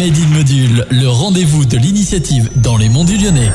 Module, le rendez-vous de l'initiative dans les monts du Lyonnais.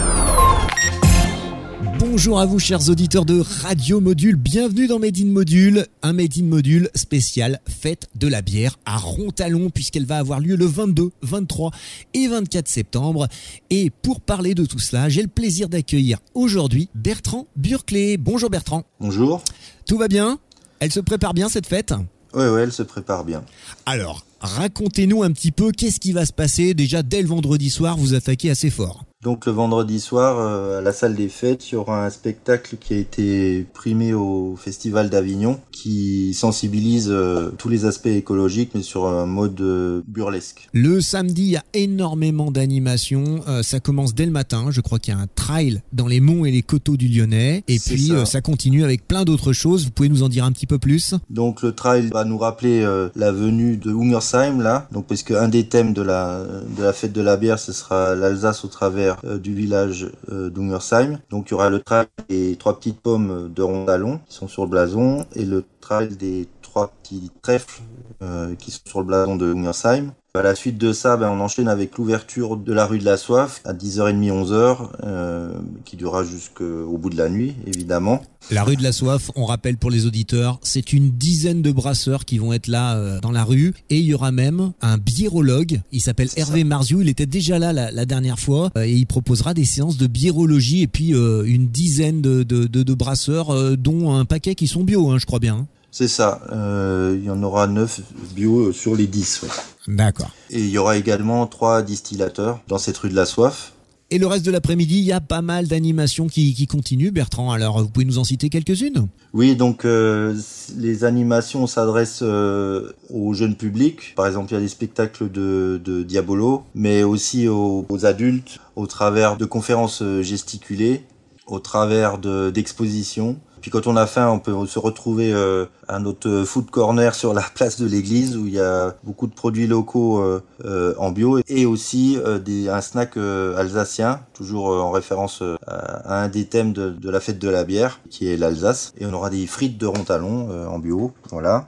Bonjour à vous chers auditeurs de Radio Module, bienvenue dans Made in Module, un Made in Module spécial fête de la bière à Rontalon puisqu'elle va avoir lieu le 22, 23 et 24 septembre. Et pour parler de tout cela, j'ai le plaisir d'accueillir aujourd'hui Bertrand Burclay. Bonjour Bertrand. Bonjour. Tout va bien? Elle se prépare bien cette fête? Oui, oui, elle se prépare bien. Alors, racontez-nous un petit peu qu'est-ce qui va se passer? Déjà dès le vendredi soir, vous attaquez assez fort. Donc le vendredi soir, euh, à la salle des fêtes, il y aura un spectacle qui a été primé au Festival d'Avignon, qui sensibilise euh, tous les aspects écologiques, mais sur un mode euh, burlesque. Le samedi, il y a énormément d'animations. ça commence dès le matin. Je crois qu'il y a un trail dans les monts et les coteaux du Lyonnais. Et puis ça. ça. continue avec plein d'autres choses. Vous pouvez nous en dire un petit peu plus? Donc le trail va nous rappeler la venue de Hungersheim, là. Donc parce qu'un des thèmes de la, de la fête de la bière, ce sera l'Alsace au travers euh, du village euh, d'Ungersheim. Donc il y aura le trail des trois petites pommes de Rondalon qui sont sur le blason et le trail des trois petits trèfles euh, qui sont sur le blason de Ungersheim. À la suite de ça, ben, on enchaîne avec l'ouverture de la rue de la Soif à 10h30, 11h, euh, qui durera jusqu'au bout de la nuit, évidemment. La rue de la Soif, on rappelle pour les auditeurs, c'est une dizaine de brasseurs qui vont être là euh, dans la rue. Et il y aura même un biérologue, il s'appelle Hervé Marziou, il était déjà là la, dernière fois, euh, et il proposera des séances de biérologie et puis une dizaine de, de, de, de brasseurs, dont un paquet qui sont bio, hein, je crois bien. C'est ça, il y en aura 9 bio sur les 10. Ouais. D'accord. Et il y aura également trois distillateurs dans cette rue de la soif. Et le reste de l'après-midi, il y a pas mal d'animations qui, qui, continuent, Bertrand. Alors, vous pouvez nous en citer quelques-unes? Oui, donc euh, les animations s'adressent euh, au jeune public. Par exemple, il y a des spectacles de, de Diabolo, mais aussi aux, aux, adultes, au travers de conférences euh, gesticulées, au travers d'expositions. Puis quand on a faim, on peut se retrouver euh, à notre food corner sur la place de l'église où il y a beaucoup de produits locaux euh, euh, en bio et aussi des, un snack alsacien, toujours en référence à, un des thèmes de, de, la fête de la bière, qui est l'Alsace. Et on aura des frites de rontalon en bio, voilà.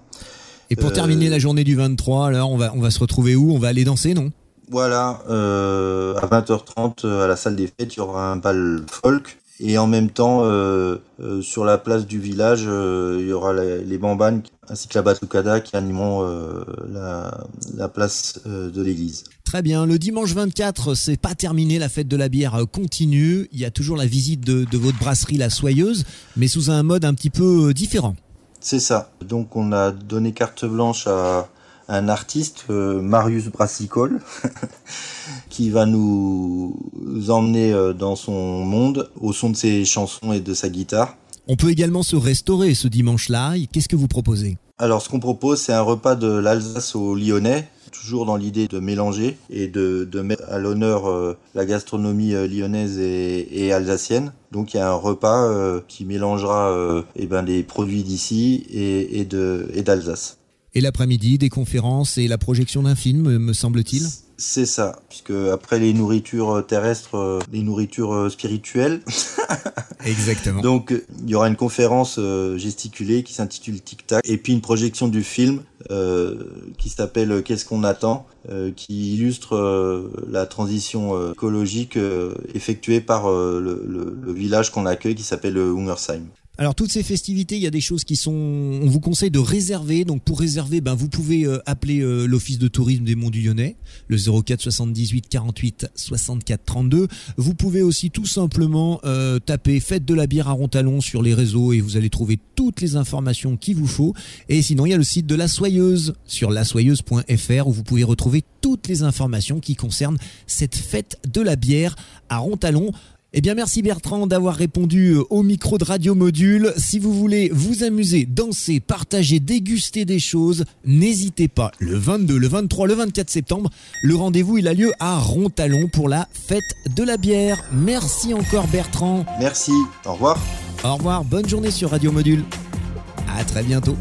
Et pour terminer la journée du 23, alors on va, on va se retrouver où? On va aller danser, non? Voilà, euh, à 20h30 à la salle des fêtes, il y aura un bal folk et en même temps, euh, euh, sur la place du village, euh, il y aura les, les, bambanes ainsi que la batucada qui animeront la, la, place de l'église. Très bien. Le dimanche 24, c'est pas terminé. La fête de la bière continue. Il y a toujours la visite de, de votre brasserie, la Soyeuse, mais sous un mode un petit peu différent. C'est ça. Donc on a donné carte blanche à un artiste, euh, Marius Brassicole, qui va nous emmener euh, dans son monde au son de ses chansons et de sa guitare. On peut également se restaurer ce dimanche-là. Qu'est-ce que vous proposez? Alors, ce qu'on propose, c'est un repas de l'Alsace au Lyonnais, toujours dans l'idée de mélanger et de, de mettre à l'honneur euh, la gastronomie euh, lyonnaise et, et, alsacienne. Donc, il y a un repas euh, qui mélangera eh ben, des produits d'ici et, et d'Alsace. Et l'après-midi, des conférences et la projection d'un film, me semble-t-il C'est ça, puisque après les nourritures terrestres, les nourritures spirituelles. Exactement. Donc il y aura une conférence gesticulée qui s'intitule Tic Tac, et puis une projection du film euh, qui s'appelle Qu'est-ce qu'on attend, euh, qui illustre euh, la transition écologique effectuée par le, le, le, village qu'on accueille qui s'appelle Hungersheim. Alors toutes ces festivités, il y a des choses qui sont, on vous conseille de réserver. Donc pour réserver, ben vous pouvez euh, appeler euh, l'office de tourisme des Monts du Lyonnais, le 04 78 48 64 32. Vous pouvez aussi tout simplement euh, taper Fête de la bière à Rontalon sur les réseaux et vous allez trouver toutes les informations qu'il vous faut. Et sinon, il y a le site de la Soyeuse sur lasoyeuse.fr où vous pouvez retrouver toutes les informations qui concernent cette fête de la bière à Rontalon. Eh bien, merci Bertrand d'avoir répondu euh, au micro de Radio Module. Si vous voulez vous amuser, danser, partager, déguster des choses, n'hésitez pas. Le 22, le 23, le 24 septembre, le rendez-vous, il a lieu à Rontalon pour la fête de la bière. Merci encore Bertrand. Merci. Au revoir. Au revoir. Bonne journée sur Radio Module. À très bientôt.